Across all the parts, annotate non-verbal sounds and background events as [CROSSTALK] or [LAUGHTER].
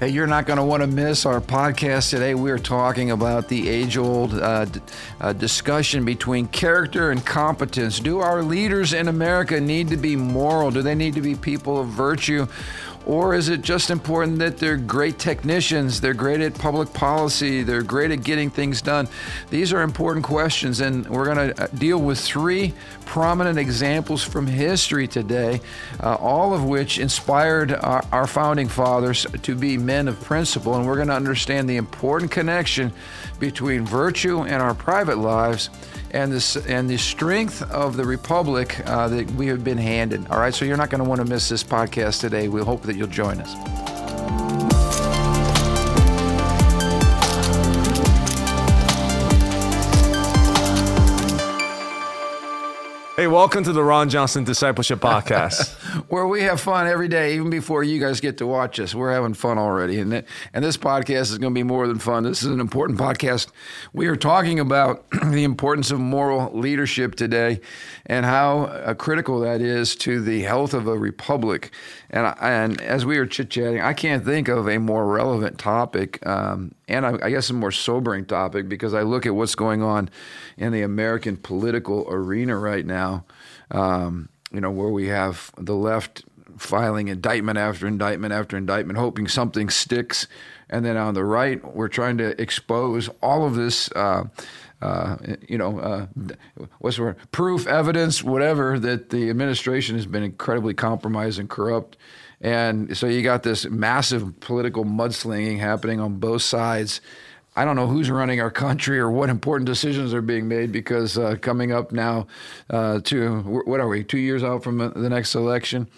Hey, you're not going to want to miss our podcast today. We're talking about the age old uh, d- uh, discussion between character and competence. Do our leaders in America need to be moral? Do they need to be people of virtue? Or is it just important that they're great technicians, they're great at public policy, they're great at getting things done? These are important questions, and we're going to uh, deal with three prominent examples from history today, uh, all of which inspired our, our founding fathers to be men of principle. And we're going to understand the important connection between virtue and our private lives and and the strength of the republic uh, that we have been handed. All right, so you're not going to want to miss this podcast today. We hope that you'll join us. Hey, welcome to the Ron Johnson Discipleship Podcast. [LAUGHS] where we have fun every day, even before you guys get to watch us. We're having fun already, and and this podcast is going to be more than fun. This is an important podcast. We are talking about [CLEARS THROAT] the importance of moral leadership today, and how uh, critical that is to the health of a republic. And and as we are chit chatting, I can't think of a more relevant topic, um, and I, I guess a more sobering topic because I look at what's going on in the American political arena right now. Um, you know, where we have the left filing indictment after indictment after indictment, hoping something sticks. And then on the right, we're trying to expose all of this, uh, uh, you know, uh, what's the word? Proof, evidence, whatever, that the administration has been incredibly compromised and corrupt. And so you got this massive political mudslinging happening on both sides. I don't know who's running our country or what important decisions are being made because uh, coming up now uh, to what are we two years out from the next election?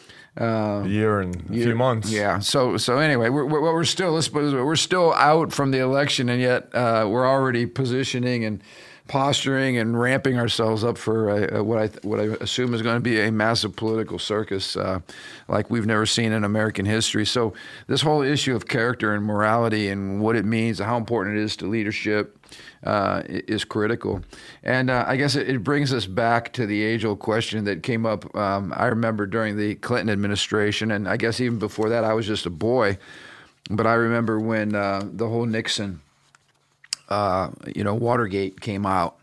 Uh, a year and a year, few months. Yeah. So so anyway, we're, we're, we're still let's put we're still out from the election, and yet uh, we're already positioning and posturing and ramping ourselves up for a, a, what I what I assume is going to be a massive political circus uh, like we've never seen in American history. So this whole issue of character and morality and what it means, how important it is to leadership. Uh, is critical, and uh, I guess it, it, brings us back to the age-old question that came up. Um, I remember during the Clinton administration, and I guess even before that, I was just a boy. But I remember when uh, the whole Nixon uh, you know, Watergate came out,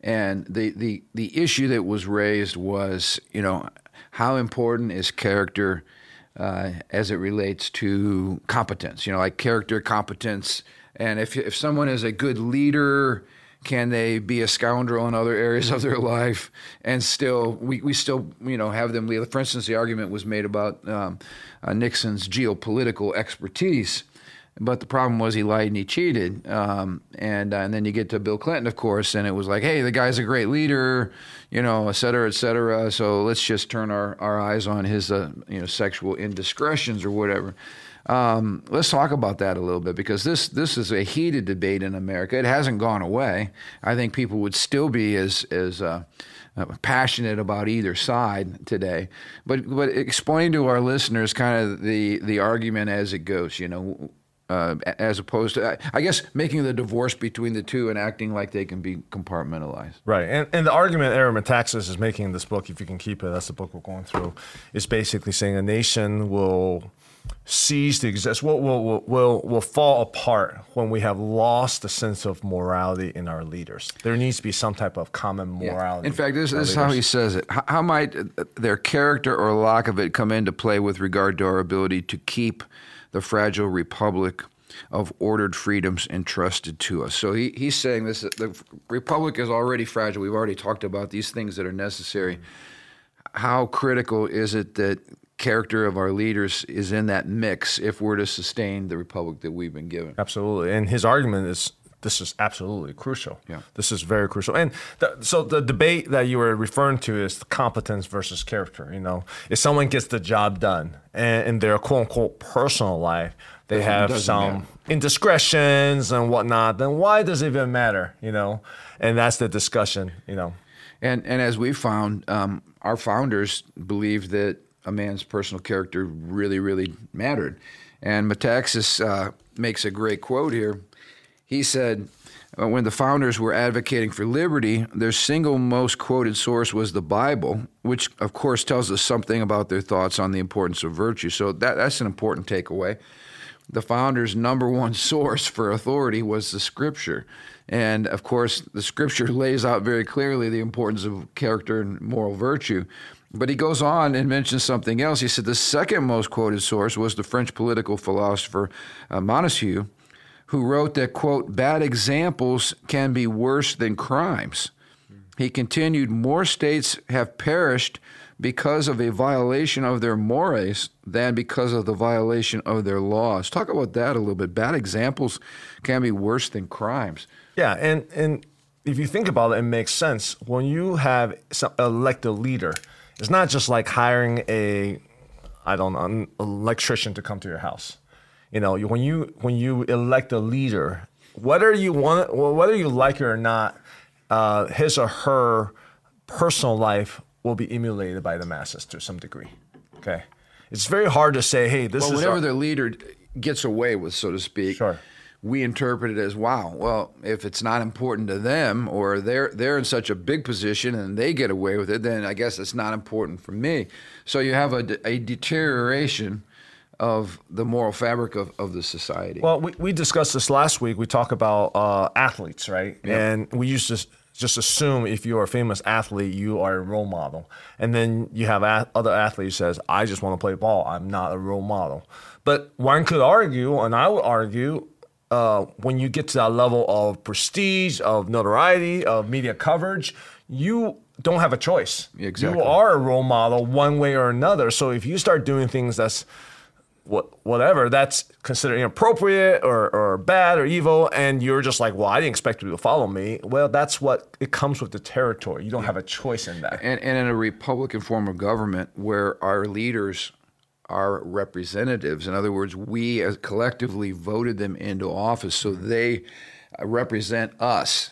and the, the the issue that was raised was, you know, how important is character uh, as it relates to competence? You know, like character competence, and if if someone is a good leader. Can they be a scoundrel in other areas of their life and still we, we still you know have them lead? For instance, the argument was made about um, uh, Nixon's geopolitical expertise, but the problem was he lied and he cheated. Um, and uh, and then you get to Bill Clinton, of course, and it was like, hey, the guy's a great leader, you know, et cetera, et cetera. So let's just turn our, our eyes on his uh, you know sexual indiscretions or whatever. Um, let's talk about that a little bit because this this is a heated debate in America. It hasn't gone away. I think people would still be as as uh, uh, passionate about either side today. But but explain to our listeners kind of the the argument as it goes. You know. Uh, as opposed to, I guess, making the divorce between the two and acting like they can be compartmentalized. Right. And, and the argument Eric Metaxas is making in this book, if you can keep it, that's the book we're going through, is basically saying a nation will cease to exist, will, will, will, will fall apart when we have lost the sense of morality in our leaders. There needs to be some type of common morality. Yeah. In fact, this, this is how he says it. How, how might their character or lack of it come into play with regard to our ability to keep the fragile republic of ordered freedoms entrusted to us. So he, he's saying this the republic is already fragile. We've already talked about these things that are necessary. How critical is it that character of our leaders is in that mix if we're to sustain the republic that we've been given? Absolutely. And his argument is this is absolutely crucial. Yeah. This is very crucial. And the, so the debate that you were referring to is competence versus character. You know, if someone gets the job done and in their quote unquote personal life, they have some matter. indiscretions and whatnot, then why does it even matter? You know, and that's the discussion, you know. And, and as we found, um, our founders believed that a man's personal character really, really mattered. And Metaxas uh, makes a great quote here he said, when the founders were advocating for liberty, their single most quoted source was the Bible, which of course tells us something about their thoughts on the importance of virtue. So that, that's an important takeaway. the founder's number one [LAUGHS] source for authority was the scripture. And of course, the scripture [LAUGHS] lays out very clearly the importance of character and moral virtue. But he goes on and mentions something else. He said the second most quoted source was the French political philosopher uh, Montesquieu, who wrote that, quote, bad examples can be worse than crimes. He continued, more states have perished because of a violation of their mores than because of the violation of their laws. Talk about that a little bit. Bad examples can be worse than crimes. Yeah, and and if you think about it, it makes sense. When you have some, elect a leader, it's not just like hiring a, I don't know, an electrician to come to your house. You know, when you when you elect a leader, whether you want whether you like it or not, uh, his or her personal life will be emulated by the masses to some degree. Okay, it's very hard to say, hey, this well, is whatever our- their leader gets away with, so to speak. Sure. We interpret it as wow. Well, if it's not important to them, or they're they're in such a big position and they get away with it, then I guess it's not important for me. So you have a, a deterioration of the moral fabric of, of the society. Well, we, we discussed this last week. We talk about uh, athletes, right? And we used to just assume if you're a famous athlete, you are a role model. And then you have a- other athletes says, I just want to play ball. I'm not a role model. But one could argue, and I would argue, uh, when you get to that level of prestige, of notoriety, of media coverage, you don't have a choice. Exactly. You are a role model one way or another. So if you start doing things that's whatever that's considered inappropriate or, or bad or evil and you're just like well i didn't expect people to follow me. Well that's what it comes with the territory. You don't have a choice in that. And, and in a republican form of government where our leaders are representatives in other words we as collectively voted them into office so they uh, represent us.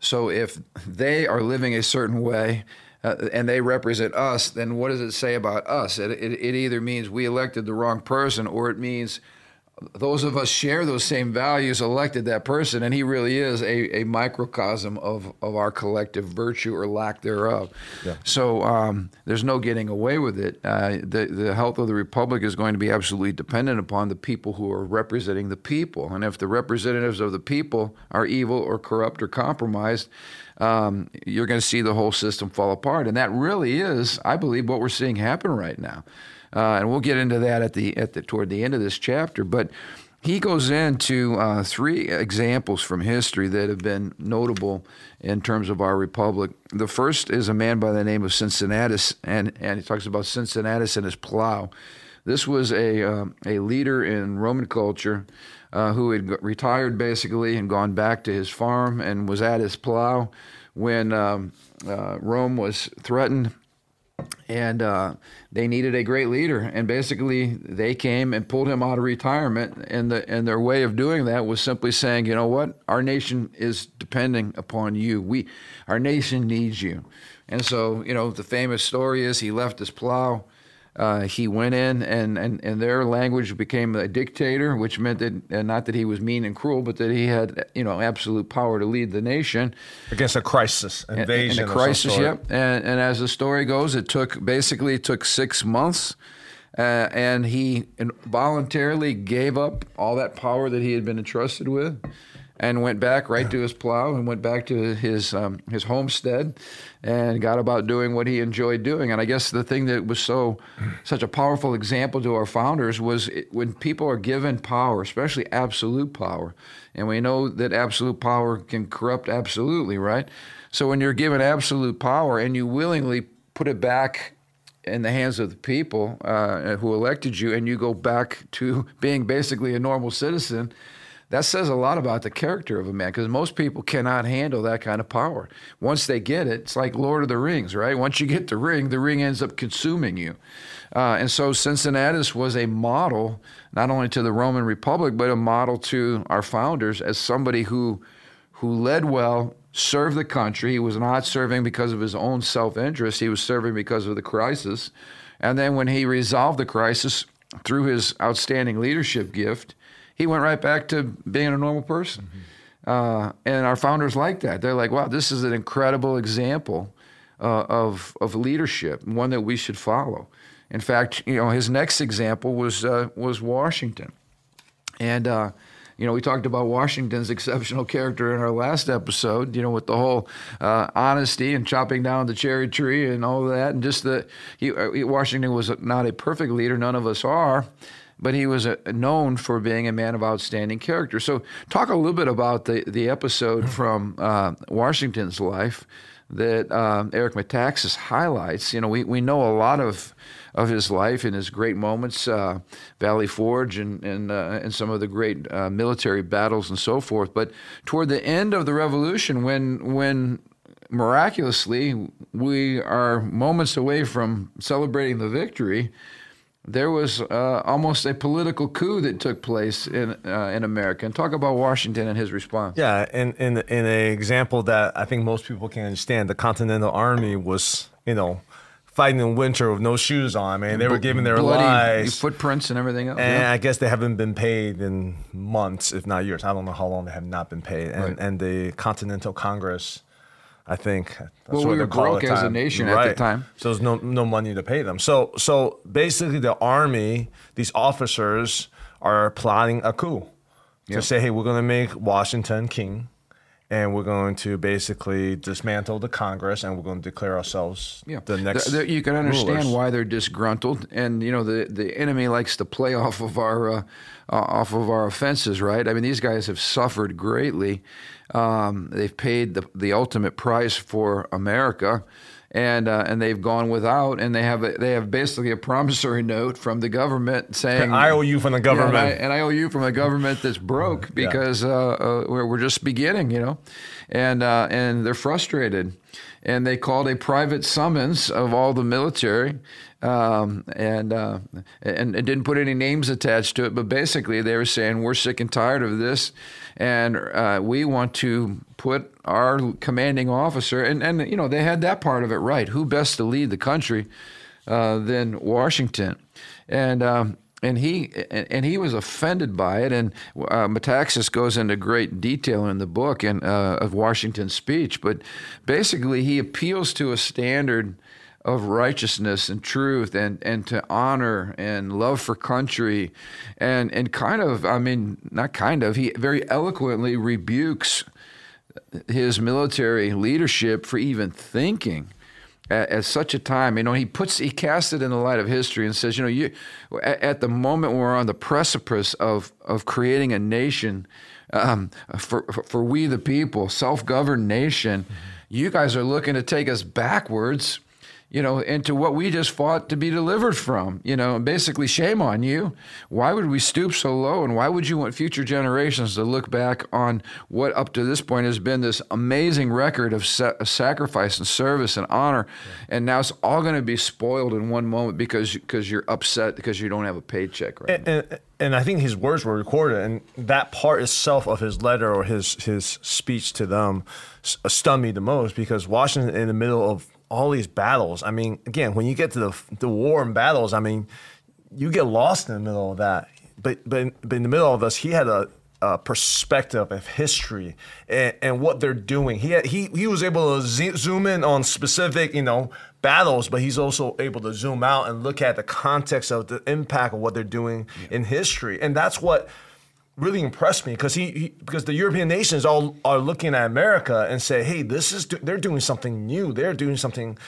So if they are living a certain way uh, and they represent us, then what does it say about us? It, it, it either means we elected the wrong person or it means those of us share those same values elected that person and he really is a, a microcosm of, of our collective virtue or lack thereof Yeah. so um, there's no getting away with it uh, the, the health of the republic is going to be absolutely dependent upon the people who are representing the people and if the representatives of the people are evil or corrupt or compromised um, you're going to see the whole system fall apart and that really is i believe what we're seeing happen right now uh, and we'll get into that at the at the toward the end of this chapter. But he goes into uh, three examples from history that have been notable in terms of our republic. The first is a man by the name of Cincinnatus, and and he talks about Cincinnatus and his plow. This was a um, a leader in Roman culture. Uh, who had retired basically and gone back to his farm and was at his plow when um, uh, Rome was threatened and uh, they needed a great leader. And basically, they came and pulled him out of retirement. And the and their way of doing that was simply saying, you know what, our nation is depending upon you. We, our nation needs you. And so, you know, the famous story is he left his plow. Uh, he went in, and, and, and their language became a dictator, which meant that uh, not that he was mean and cruel, but that he had you know absolute power to lead the nation against a crisis invasion and a of some crisis. Yep. And, and as the story goes, it took basically it took six months, uh, and he voluntarily gave up all that power that he had been entrusted with, and went back right to his plow and went back to his um, his homestead, and got about doing what he enjoyed doing. And I guess the thing that was so such a powerful example to our founders was it, when people are given power, especially absolute power, and we know that absolute power can corrupt absolutely, right? So when you're given absolute power and you willingly put it back in the hands of the people uh, who elected you, and you go back to being basically a normal citizen, that says a lot about the character of a man because most people cannot handle that kind of power. Once they get it, it's like Lord of the Rings, right? Once you get the ring, the ring ends up consuming you. Uh, and so Cincinnatus was a model, not only to the Roman Republic, but a model to our founders as somebody who who led well, served the country. He was not serving because of his own self interest, he was serving because of the crisis. And then when he resolved the crisis through his outstanding leadership gift, he went right back to being a normal person. Uh, and our founders like that. They're like, wow, this is an incredible example uh, of, of leadership, one that we should follow. In fact, you know, his next example was, uh, was Washington. And uh, you know, we talked about Washington's exceptional character in our last episode. You know, with the whole uh, honesty and chopping down the cherry tree and all of that, and just that uh, Washington was not a perfect leader. None of us are but he was a, uh, known for being a man of outstanding character. So, talk a little bit about the, the episode from uh, Washington's life that uh, Eric Metaxas highlights. You know, we, we know a lot of of his life and his great moments, uh, Valley Forge and and, uh, and some of the great uh, military battles and so forth. But toward the end of the Revolution, when when miraculously we are moments away from celebrating the victory there was uh, almost a political coup that took place in uh, in America. And talk about Washington and his response. Yeah, in in in an example that I think most people can understand, the Continental Army was you know fighting in winter with no shoes on. Man, they were giving their Bloody lives, footprints, and everything else. And yeah. I guess they haven't been paid in months, if not years. I don't know how long they have not been paid. And right. and the Continental Congress I think. That's well, we were broke as a nation right. at the time, so there's no no money to pay them. So so basically, the army, these officers are plotting a coup yep. to say, hey, we're going to make Washington king, and we're going to basically dismantle the Congress, and we're going to declare ourselves yeah. the next. The, the, you can understand rulers. why they're disgruntled, and you know the the enemy likes to play off of our uh, off of our offenses, right? I mean, these guys have suffered greatly. Um, they've paid the, the ultimate price for America, and uh, and they've gone without, and they have a, they have basically a promissory [LAUGHS] note from the government saying I owe you from the government, yeah, and, I, and, I, owe you from a government that's [LAUGHS] broke because yeah. uh, uh, we're, we're just beginning, you know, and uh, and they're frustrated, and they called a private summons of all the military um, and, uh, and didn't put any names attached to it. But basically, they were saying we're sick and tired of this, and uh, we want to put our commanding officer. And and you know they had that part of it right. Who best to lead the country uh, than Washington? And um, and he and he was offended by it. And uh, Metaxas goes into great detail in the book and uh, of Washington's speech. But basically, he appeals to a standard of righteousness and truth and, and to honor and love for country and and kind of I mean not kind of he very eloquently rebukes his military leadership for even thinking at, at, such a time you know he puts he casts it in the light of history and says you know you at, at the moment we're on the precipice of of creating a nation um, for for we the people self-governed nation mm-hmm. you guys are looking to take us backwards you know, into what we just fought to be delivered from. You know, basically, shame on you. Why would we stoop so low? And why would you want future generations to look back on what up to this point has been this amazing record of sa- sacrifice and service and honor? Yeah. And now it's all going to be spoiled in one moment because because you're upset because you don't have a paycheck right and, and, and I think his words were recorded, and that part itself of his letter or his his speech to them uh, stunned me the most because Washington, in the middle of all these battles. I mean, again, when you get to the the war and battles, I mean, you get lost in the middle of that. But but in, but in the middle of this, he had a, a perspective of history and, and, what they're doing. He had, he he was able to zoom in on specific, you know, battles, but he's also able to zoom out and look at the context of the impact of what they're doing yeah. in history. And that's what really impressed me because he, he, because the European nations all are looking at America and say, hey, this is they're doing something new. They're doing something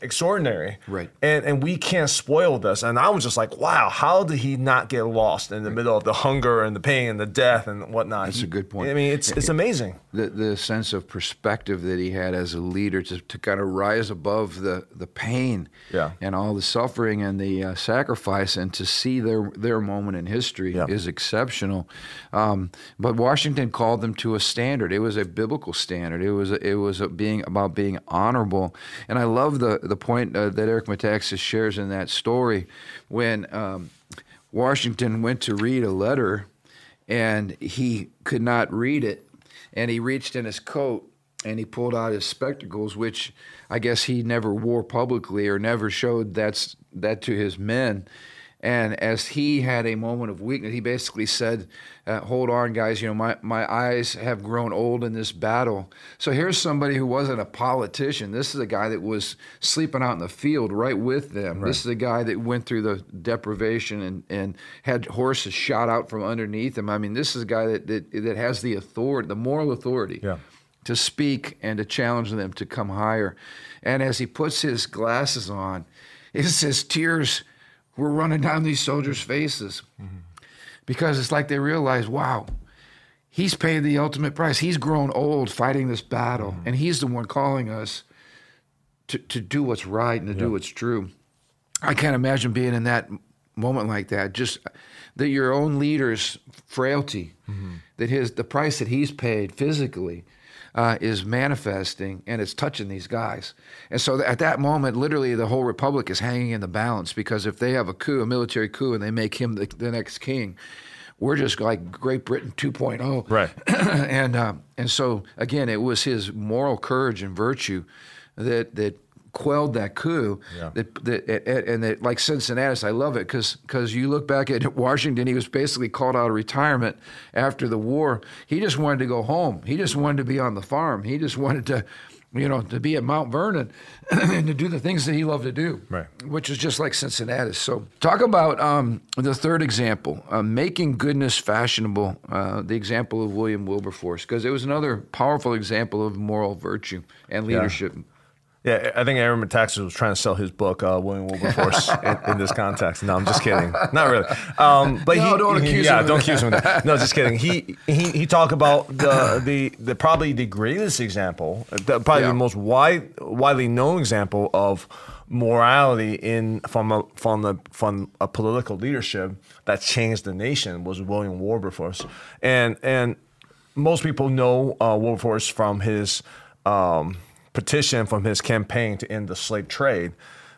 extraordinary. Right. And and we can't spoil this. And I was just like, wow, how did he not get lost in the middle of the hunger and the pain and the death and whatnot? That's a good point. I mean, it's it's amazing. The the sense of perspective that he had as a leader to, to kind of rise above the, the pain yeah. and all the suffering and the uh, sacrifice and to see their their moment in history yeah. is exceptional. Um, but Washington called them to a standard. It was a biblical standard. It was a, it was being about being honorable. And I love the the point uh, that Eric Metaxas shares in that story when um, Washington went to read a letter and he could not read it, and he reached in his coat and he pulled out his spectacles, which I guess he never wore publicly or never showed that's that to his men. And as he had a moment of weakness, he basically said, uh, "Hold on, guys. You know, my my eyes have grown old in this battle." So here's somebody who wasn't a politician. This is a guy that was sleeping out in the field right with them. Right. This is a guy that went through the deprivation and and had horses shot out from underneath him. I mean, this is a guy that that, that has the authority, the moral authority. Yeah. To speak and to challenge them to come higher. And as he puts his glasses on, [LAUGHS] it says tears were running down these soldiers' faces mm-hmm. because it's like they realize, wow, he's paid the ultimate price. He's grown old fighting this battle, mm-hmm. and he's the one calling us to, to do what's right and to do what's true. I can't imagine being in that moment like that. Just that your own leader's frailty, mm-hmm. that his the price that he's paid physically uh, is manifesting and it's touching these guys. And so at that moment, literally the whole republic is hanging in the balance because if they have a coup, a military coup, and they make him the, the next king, we're just like Great Britain 2.0. Right. [CLEARS THROAT] and uh, and so again, it was his moral courage and virtue that that quelled that coup. Yeah. That, that, and that, like Cincinnatus, I love it because because you look back at [LAUGHS] Washington, he was basically called out of retirement after the war. He just wanted to go home. He just wanted to be on the farm. He just wanted to. You know, to be at Mount Vernon [CLEARS THROAT] and to do the things that he loved to do, right. which is just like Cincinnatus. So, talk about um, the third example, uh, making goodness fashionable. Uh, the example of William Wilberforce, because it was another powerful example of moral virtue and leadership. Yeah. Yeah, I think Eric Metaxas was trying to sell his book, uh, William Wilberforce, [LAUGHS] in, in, this context. No, I'm just kidding. Not really. Um, but no, he, don't accuse yeah, him. don't accuse him. Of that. No, just kidding. He he he talked about the the, the probably the greatest example, the, probably yeah. the most wide widely known example of morality in from a from the from a political leadership that changed the nation was William Wilberforce, and and most people know uh, Wilberforce from his. Um, petition from his campaign to end the slave trade.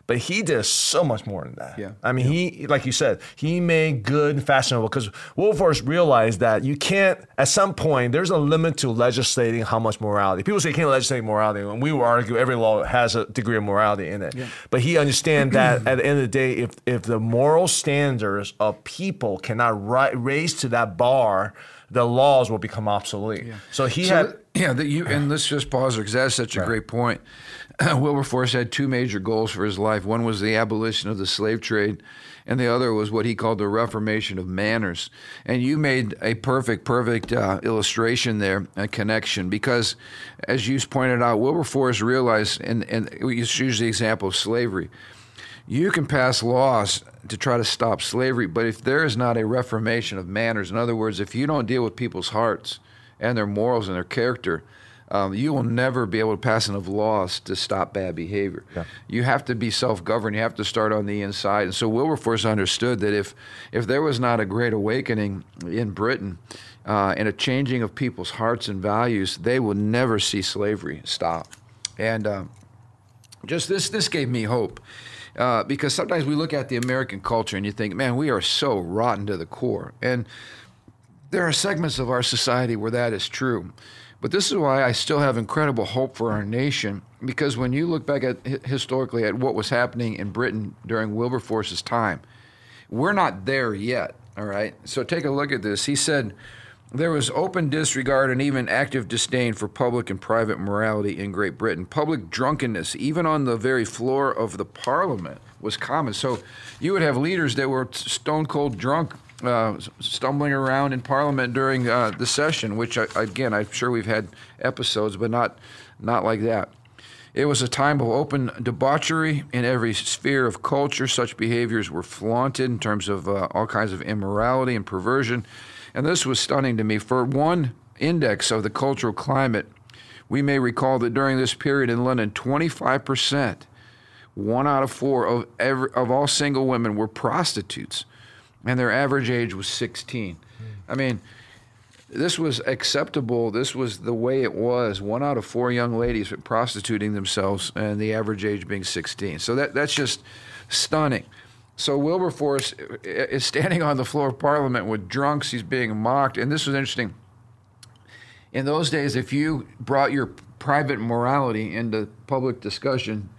But he did so much more than that. Yeah. I mean, yeah. he, like you said, he made good and fashionable because Wilberforce realized that you can't, at some point, there's a limit to legislating how much morality. People say you can't legislate morality, and we will argue every law has a degree of morality in it. Yeah. But he understands that at the end of the day, if, if the moral standards of people cannot ri- raise to that bar, the laws will become obsolete. Yeah. So he so had. Yeah, that you and let's just pause there because that's such a right. great point. [CLEARS THROAT] Wilberforce had two major goals for his life. One was the abolition of the slave trade, and the other was what he called the reformation of manners. And you made a perfect, perfect uh, illustration there, a connection, because as you pointed out, Wilberforce realized, and, and we use the example of slavery. You can pass laws to try to stop slavery, but if there is not a reformation of manners, in other words, if you don't deal with people's hearts and their morals and their character, um, you will never be able to pass enough laws to stop bad behavior. Yeah. You have to be self-governed. You have to start on the inside. And so Wilberforce understood that if if there was not a great awakening in Britain uh, and a changing of people's hearts and values, they would never see slavery stop. And uh, just this this gave me hope. Uh, because sometimes we look at the American culture and you think, man, we are so rotten to the core. And there are segments of our society where that is true. But this is why I still have incredible hope for our nation, because when you look back at historically at what was happening in Britain during Wilberforce's time, we're not there yet. All right. So take a look at this. He said, there was open disregard and even active disdain for public and private morality in Great Britain. Public drunkenness, even on the very floor of the parliament, was common. So you would have leaders that were stone cold drunk, uh, stumbling around in parliament during uh, the session, which, I, again, I'm sure we've had episodes, but not, not like that. It was a time of open debauchery in every sphere of culture. Such behaviors were flaunted in terms of uh, all kinds of immorality and perversion. And this was stunning to me. For one index of the cultural climate, we may recall that during this period in London, 25%, one out of four of, every, of all single women were prostitutes, and their average age was 16. Mm. I mean, this was acceptable. This was the way it was. One out of four young ladies were prostituting themselves, and the average age being 16. So that, that's just stunning. So Wilberforce is standing on the floor of Parliament with drunks. He's being mocked, and this was interesting. In those days, if you brought your private morality into public discussion,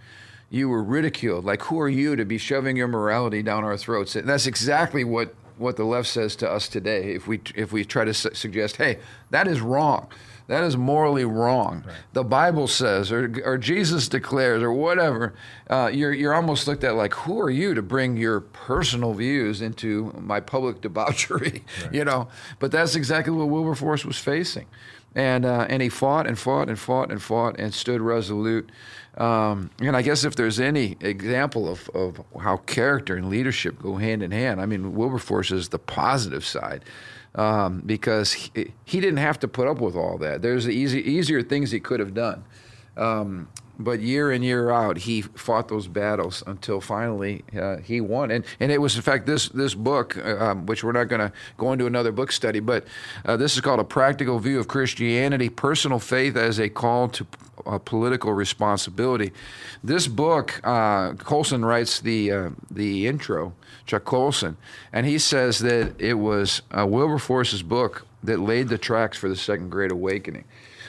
you were ridiculed. Like, who are you to be shoving your morality down our throats? And that's exactly what, what the left says to us today. If we, if we try to su- suggest, hey, that is wrong. That is morally wrong. Right. The Bible says, or, or Jesus declares, or whatever. Uh, you're you're almost looked at like, who are you to bring your personal views into my public [LAUGHS] debauchery? Right. You know. But that's exactly what Wilberforce was facing, and uh, and he fought and fought and fought and fought and stood resolute. Um, and I guess if there's any example of, of how character and leadership go hand in hand, I mean, Wilberforce is the positive side um, because he, he, didn't have to put up with all that. There's easy, easier things he could have done. Um, but year in year out, he fought those battles until finally uh, he won. And and it was in fact this this book, uh, um, which we're not going to go into another book study, but uh, this is called a practical view of Christianity: personal faith as a call to uh, political responsibility. This book, uh, Colson writes the the intro, Chuck Colson, and he says that it was Wilberforce's book that laid the tracks for the Second Great Awakening.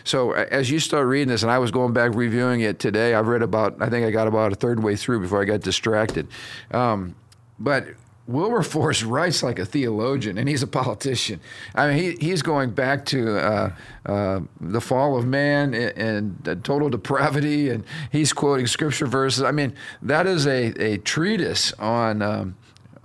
So as you start reading this, and I was going back reviewing it today, I've read about, I think I got about a third way through before I got distracted. Um, but Wilberforce [LAUGHS] writes like a theologian, and he's a politician. I mean, he, he's going back to uh, uh, the fall of man and, and, total depravity, and he's quoting scripture verses. I mean, that is a, a treatise on. Um,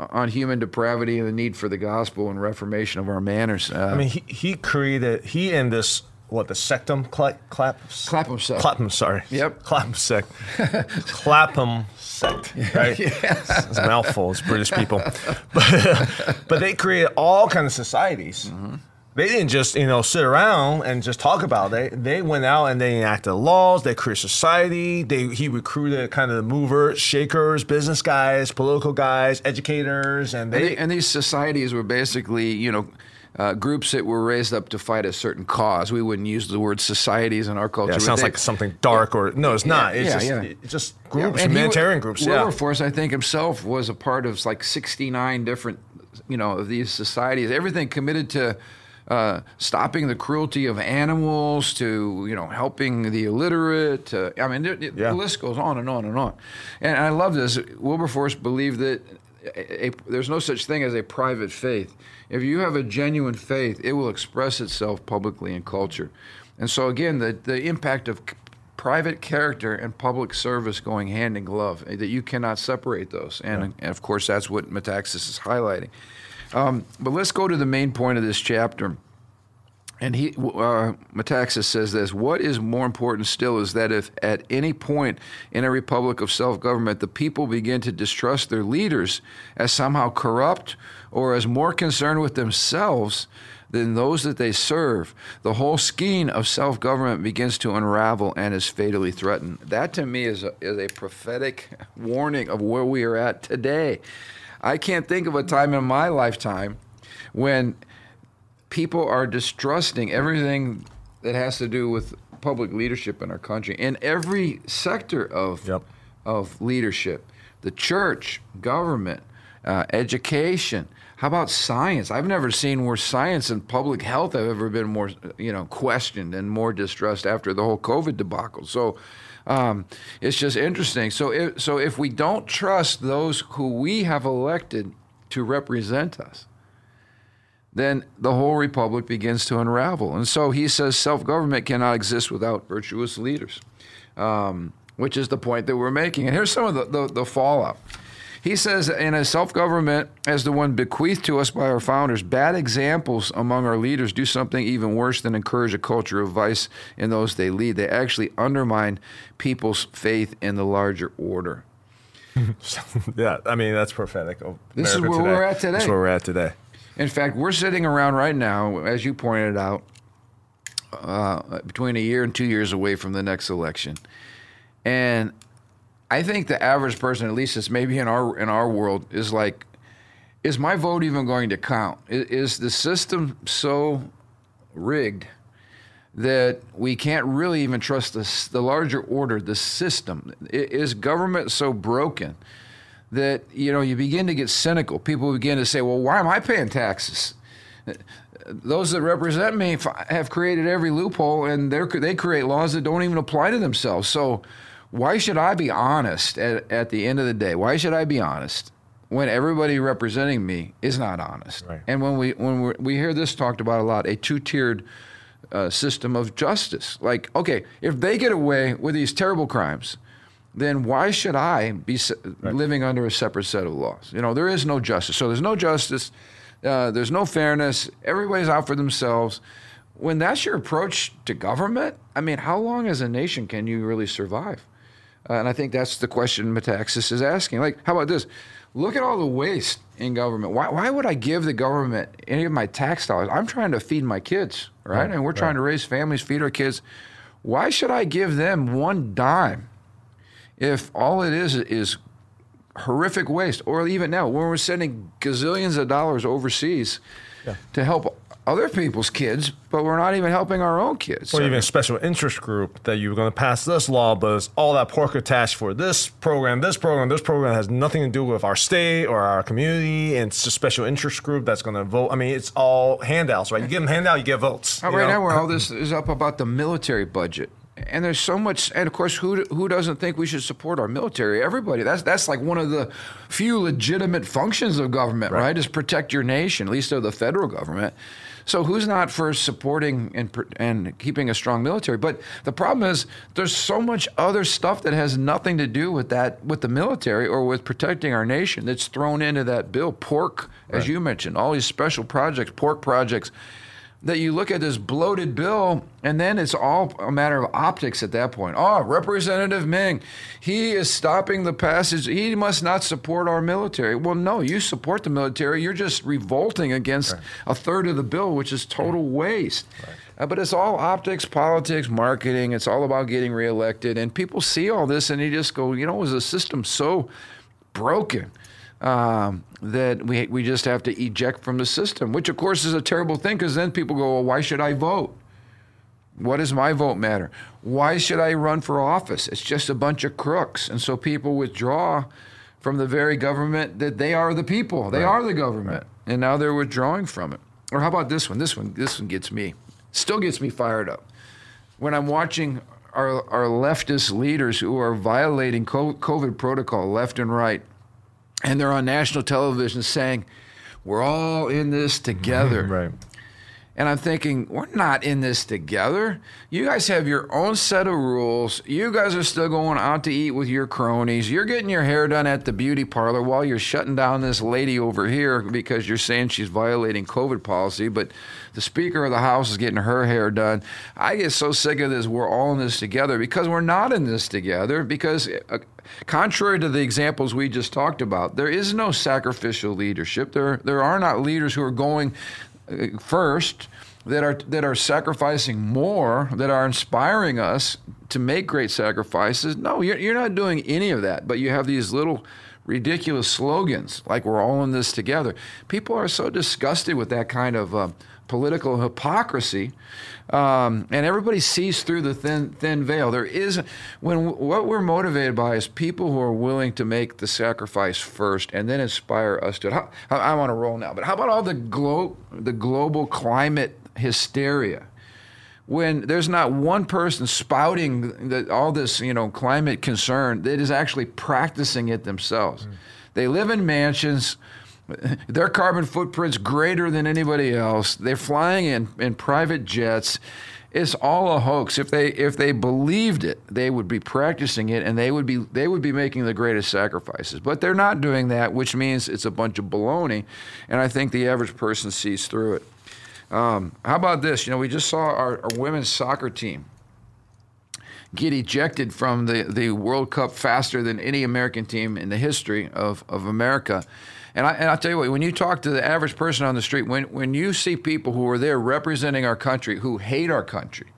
on human depravity and the need for the gospel and reformation of our manners. Uh, I mean, he, he created, he and this what the sectum Cla- clap Clapham sect. Clapham, sorry. Yep. Clapham sect. [LAUGHS] Clapham sect. Right. [LAUGHS] yeah. it's, it's, a mouthful. It's British people, [LAUGHS] but but they created all kinds of societies. Mm-hmm. They didn't just you know sit around and just talk about it. They they went out and they enacted laws. They created society. They he recruited kind of the movers, shakers, business guys, political guys, educators, and they and, they, and these societies were basically you know uh, groups that were raised up to fight a certain cause. We wouldn't use the word societies in our culture. Yeah, it sounds they, like something dark or no, it's not. It's yeah, just, yeah. It's just groups, yeah, humanitarian he, groups. Wilberforce, I think himself was a part of like 69 different, you know, of these societies. Everything committed to. Uh, stopping the cruelty of animals to you know helping the illiterate. I mean, it, yeah. the list goes on and on and on. And I love this. Wilberforce believed that a, a, there's no such thing as a private faith. If you have a genuine faith, it will express itself publicly in culture. And so, again, the, the impact of private character and public service going hand in glove, eh, that you cannot separate those. And, yeah. and of course, that's what Metaxas is highlighting. Um, but let's go to the main point of this chapter. And he, uh, Metaxas says this What is more important still is that if at any point in a republic of self government the people begin to distrust their leaders as somehow corrupt or as more concerned with themselves than those that they serve, the whole skein of self government begins to unravel and is fatally threatened. That to me is a, is a prophetic [LAUGHS] warning of where we are at today. I can't think of a time in my lifetime when people are distrusting everything that has to do with public leadership in our country in every sector of yep. of leadership. The church government uh, education. How about science? I've never seen where science and public health have ever been more you know questioned and more distrust after the whole covid debacle. So um, it's just interesting. So if, so if we don't trust those who we have elected to represent us then the whole republic begins to unravel. And so he says self government cannot exist without virtuous leaders, um, which is the point that we're making. And here's some of the, the, the fallout. He says, in a self government as the one bequeathed to us by our founders, bad examples among our leaders do something even worse than encourage a culture of vice in those they lead. They actually undermine people's faith in the larger order. [LAUGHS] yeah, I mean, that's prophetic. this is where today. we're at today. That's where we're at today. In fact, we're sitting around right now, as you pointed out, uh, between a year and two years away from the next election, and I think the average person, at least it's maybe in our in our world, is like, is my vote even going to count? Is, is the system so rigged that we can't really even trust the the larger order, the system? Is government so broken? That you know you begin to get cynical. People begin to say, "Well, why am I paying taxes?" Those that represent me have created every loophole, and they they create laws that don't even apply to themselves. So, why should I be honest at, at the end of the day? Why should I be honest when everybody representing me is not honest? Right. And when we when we we hear this talked about a lot, a two tiered uh, system of justice. Like, okay, if they get away with these terrible crimes, then why should I be se- Right. living under a separate set of laws? You know, there is no justice. So there's no justice. Uh, there's no fairness. Everybody's out for themselves. When that's your approach to government, I mean, how long as a nation can you really survive? Uh, and I think that's the question Metaxas is asking. Like, how about this? Look at all the waste in government. Why, why would I give the government any of my tax dollars? I'm trying to feed my kids, right? Right, and we're trying right. to raise families, feed our kids. Why should I give them one dime if all it is is horrific waste? Or even now, when we're sending gazillions of dollars overseas Yeah. to help other people's kids, but we're not even helping our own kids. Or So- even a special interest group that you were going to pass this law, but it's all that pork attached for this program, this program, this program has nothing to do with our state or our community, and it's a special interest group that's going to vote. I mean, it's all handouts, right? You give them handout, you get votes. Right know? now, where all [LAUGHS] this is up about the military budget, and there's so much. And of course, who who doesn't think we should support our military? Everybody. That's that's like one of the few legitimate functions of government, right? Is protect your nation, at least of the federal government. So who's not for supporting and and keeping a strong military? But the problem is there's so much other stuff that has nothing to do with that with the military or with protecting our nation that's thrown into that bill. Pork, as you mentioned, all these special projects, pork projects that you look at this bloated bill and then it's all a matter of optics at that point. Oh, Representative Ming, he is stopping the passage. He must not support our military. Well, no, you support the military. You're just revolting against a third of the bill, which is total waste. Uh, but it's all optics, politics, marketing. It's all about getting reelected. And people see all this and they just go, you know, was the system so broken? Um, that we we just have to eject from the system, which of course is a terrible thing because then people go, well, why should I vote? What does my vote matter? Why should I run for office? It's just a bunch of crooks, and so people withdraw from the very government that they are the people. They are the government, and now they're withdrawing from it. Or how about this one? This one, this one gets me, still gets me fired up when I'm watching our, our leftist leaders who are violating COVID protocol left and right, and they're on national television saying, We're all in this together. [LAUGHS] Right. And I'm thinking, we're not in this together. You guys have your own set of rules. You guys are still going out to eat with your cronies. You're getting your hair done at the beauty parlor while you're shutting down this lady over here because you're saying she's violating COVID policy. But the Speaker of the House is getting her hair done. I get so sick of this. We're all in this together because we're not in this together. Because, uh, contrary to the examples we just talked about, there is no sacrificial leadership. There, there are not leaders who are going uh, first that are that are sacrificing more that are inspiring us to make great sacrifices. No you're, you're not doing any of that but you have these little ridiculous slogans like we're all in this together. People are so disgusted with that kind of uh, political hypocrisy um, and everybody sees through the thin thin veil. There is when what we're motivated by is people who are willing to make the sacrifice first and then inspire us to how, I, I want to roll now but how about all the glo- the global climate hysteria when there's not one person spouting the, all this, you know, climate concern that is actually practicing it themselves. Mm. They live in mansions. [LAUGHS] Their carbon footprint's greater than anybody else. They're flying in, in private jets. It's all a hoax. If they if they believed it, they would be practicing it and they would be they would be making the greatest sacrifices. But they're not doing that, which means it's a bunch of baloney. And I think the average person sees through it. Um, how about this? You know, we just saw our, our women's soccer team get ejected from the, the World Cup faster than any American team in the history of, of America. And, I, and I'll tell you what, when you talk to the average person on the street, when, when you see people who are there representing our country, who hate our country,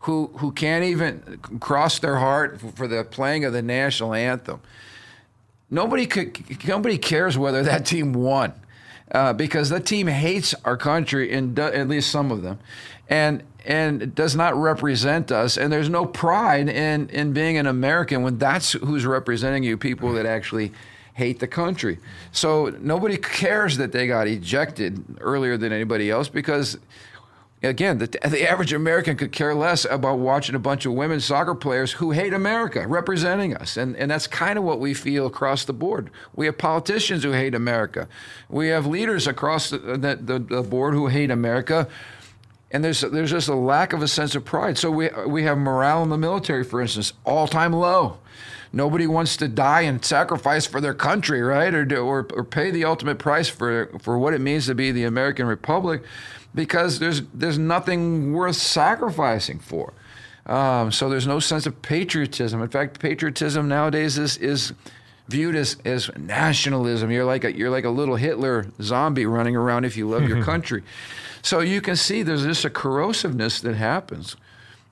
who, who can't even cross their heart for the playing of the national anthem, nobody could, nobody cares whether that team won uh, because that team hates our country, and at least some of them, and and does not represent us. And there's no pride in in being an American when that's who's representing you, people that actually hate the country. So nobody cares that they got ejected earlier than anybody else because again, the, the average American could care less about watching a bunch of women soccer players who hate America representing us. And, and that's kind of what we feel across the board. We have politicians who hate America, we have leaders across the, the, the board who hate America. And there's, there's just a lack of a sense of pride. So we, we have morale in the military, for instance, all time low. Nobody wants to die and sacrifice for their country, right? Or, or, or pay the ultimate price for, for what it means to be the American Republic because there's there's nothing worth sacrificing for. Um, so there's no sense of patriotism. In fact, patriotism nowadays is is viewed as, as nationalism. You're like a you're like a little Hitler zombie running around if you love your [LAUGHS] country. So you can see there's just a corrosiveness that happens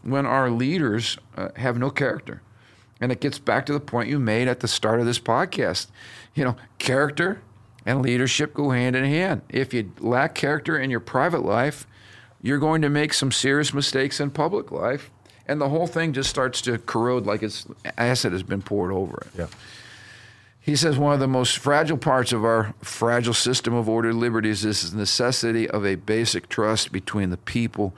when our leaders uh, have no character. And it gets back to the point you made at the start of this podcast. You know, character and leadership go hand in hand. If you lack character in your private life, you're going to make some serious mistakes in public life, and the whole thing just starts to corrode like its acid has been poured over it. Yeah. He says one of the most fragile parts of our fragile system of ordered liberties is the necessity of a basic trust between the people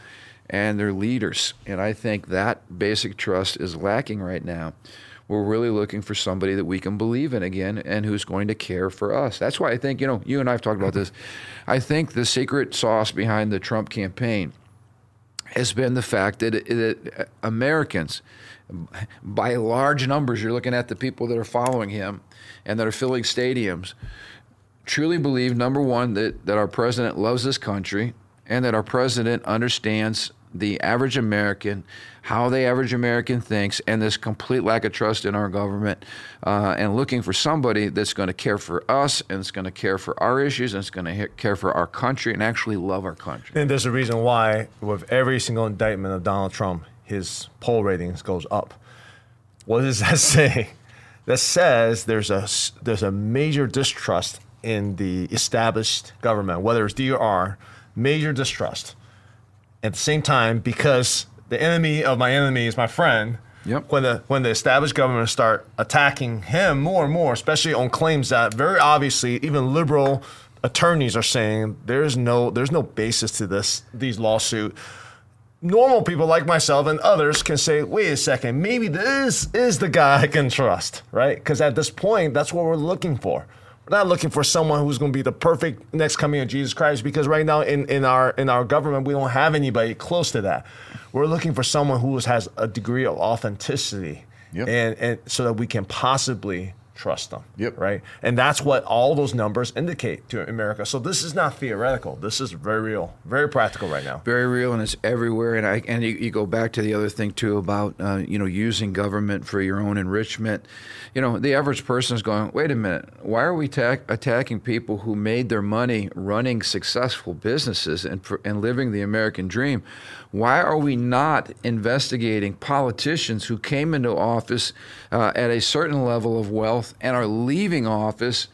and their leaders. And I think that basic trust is lacking right now we're really looking for somebody that we can believe in again and who's going to care for us. That's why I think, you know, you and I have talked about this. I think the secret sauce behind the Trump campaign has been the fact that, that Americans, by large numbers, you're looking at the people that are following him and that are filling stadiums, truly believe number one, that, that our president loves this country and that our president understands the average American, how the average American thinks, and this complete lack of trust in our government, uh, and looking for somebody that's going to care for us and it's going to care for our issues and it's going to care for our country and actually love our country. And there's a reason why, with every single indictment of Donald Trump, his poll ratings goes up. What does that [LAUGHS] say? That says there's a there's a major distrust in the established government, whether it's DOR, major distrust at the same time because the enemy of my enemy is my friend. Yep. When the when the established government start attacking him more and more, especially on claims that very obviously even liberal attorneys are saying there's no there's no basis to this these lawsuit. Normal people like myself and others can say, wait a second, maybe this is the guy I can trust, right? Because at this point, that's what we're looking for. We're not looking for someone who's going to be the perfect next coming of Jesus Christ because right now in, in our in our government we don't have anybody close to that. We're looking for someone who has a degree of authenticity, yep. and and so that we can possibly trust them. Yep. Right. And that's what all those numbers indicate to America. So this is not theoretical. This is very real, very practical right now. Very real, and it's everywhere. And I and you, you go back to the other thing too about uh, you know using government for your own enrichment. You know, the average person is going, wait a minute, why are we ta- attacking people who made their money running successful businesses and and living the American dream? Why are we not investigating politicians who came into office uh, at a certain level of wealth and are leaving office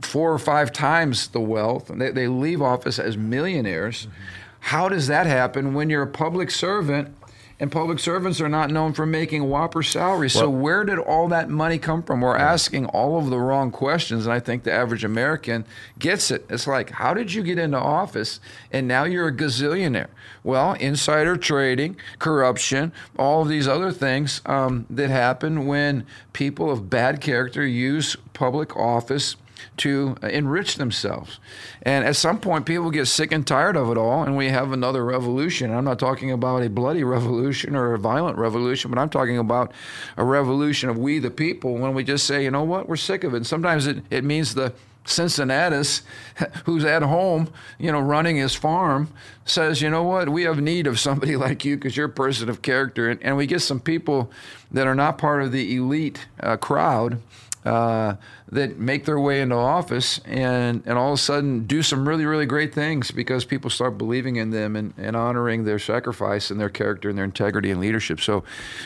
four or five times the wealth? They, they leave office as millionaires. Mm-hmm. How does that happen when you're a public servant and public servants are not known for making whopper salaries. Well, so where did all that money come from? We're asking all of the wrong questions, and I think the average American gets it. It's like, how did you get into office and now you're a gazillionaire? Well, insider trading, corruption, all of these other things um, that happen when people of bad character use public office to enrich themselves. And at some point, people get sick and tired of it all, and we have another revolution. I'm not talking about a bloody revolution or a violent revolution, but I'm talking about a revolution of we the people when we just say, you know what, we're sick of it. And sometimes it, it means the Cincinnatus, [LAUGHS] who's at home, you know, running his farm, says, you know what, we have need of somebody [LAUGHS] like you because you're a person of character. And, and, we get some people that are not part of the elite uh, crowd uh, that make their way into office and, and all of a sudden do some really, really great things because people start believing in them and, and honoring their sacrifice and their character and their integrity and leadership. So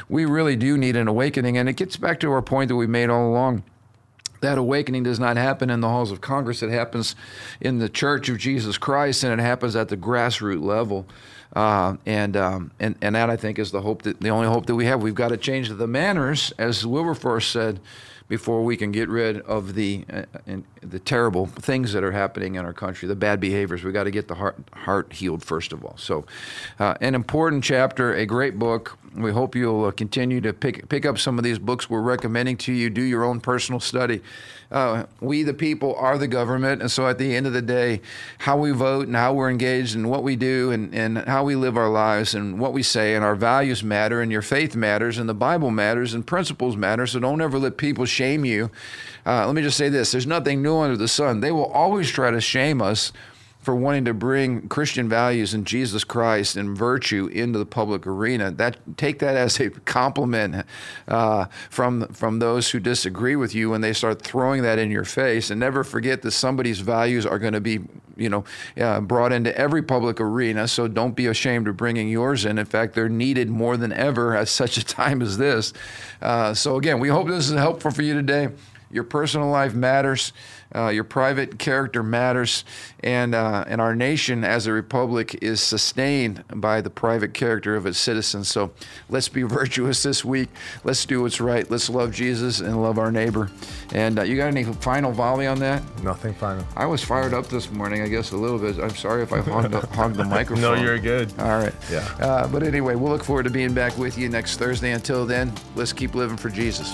we really do need an awakening. And it gets back to our point that we made all along that awakening does not happen in the halls of Congress. It happens in the Church of Jesus Christ, and it happens at the grassroots level. Uh, and um, and and that I think is the hope that the only hope that we have. We've got to change the manners, as Wilberforce said before we can get rid of the uh, the terrible things that are happening in our country, the bad behaviors. We got to get the heart heart healed first of all. So, uh, an important chapter, a great book. We hope you'll uh, continue to pick pick up some of these books we're recommending to you. Do your own personal study. Uh, we, the people, are the government, and so at the end of the day, how we vote and how we're engaged and what we do and, and how we live our lives and what we say and our values matter and your faith matters and the Bible matters and principles matter. So don't ever let people shame you. Uh, let me just say this: there's nothing new under the sun. They will always try to shame us for wanting to bring Christian values and Jesus Christ and virtue into the public arena. That take that as a compliment uh, from from those who disagree with you when they start throwing that in your face. And never forget that somebody's values are going to be you know uh, brought into every public arena. So don't be ashamed of bringing yours in. In fact, they're needed more than ever at such a [LAUGHS] time as this. Uh, so again, we hope this is helpful for you today. Your personal life matters. Uh, your private character matters, and uh, and our nation as a republic is sustained by the private character of its citizens. So let's be [LAUGHS] virtuous this week. Let's do what's right. Let's love Jesus and love our neighbor. And uh, you got any final volley on that? Nothing final. I was fired up this morning. I guess a little bit. I'm sorry if I hogged the, [LAUGHS] hogged the microphone. no, you're good. All right. Yeah. Uh, but anyway, we'll look forward to being back with you next Thursday. Until then, let's keep living for Jesus.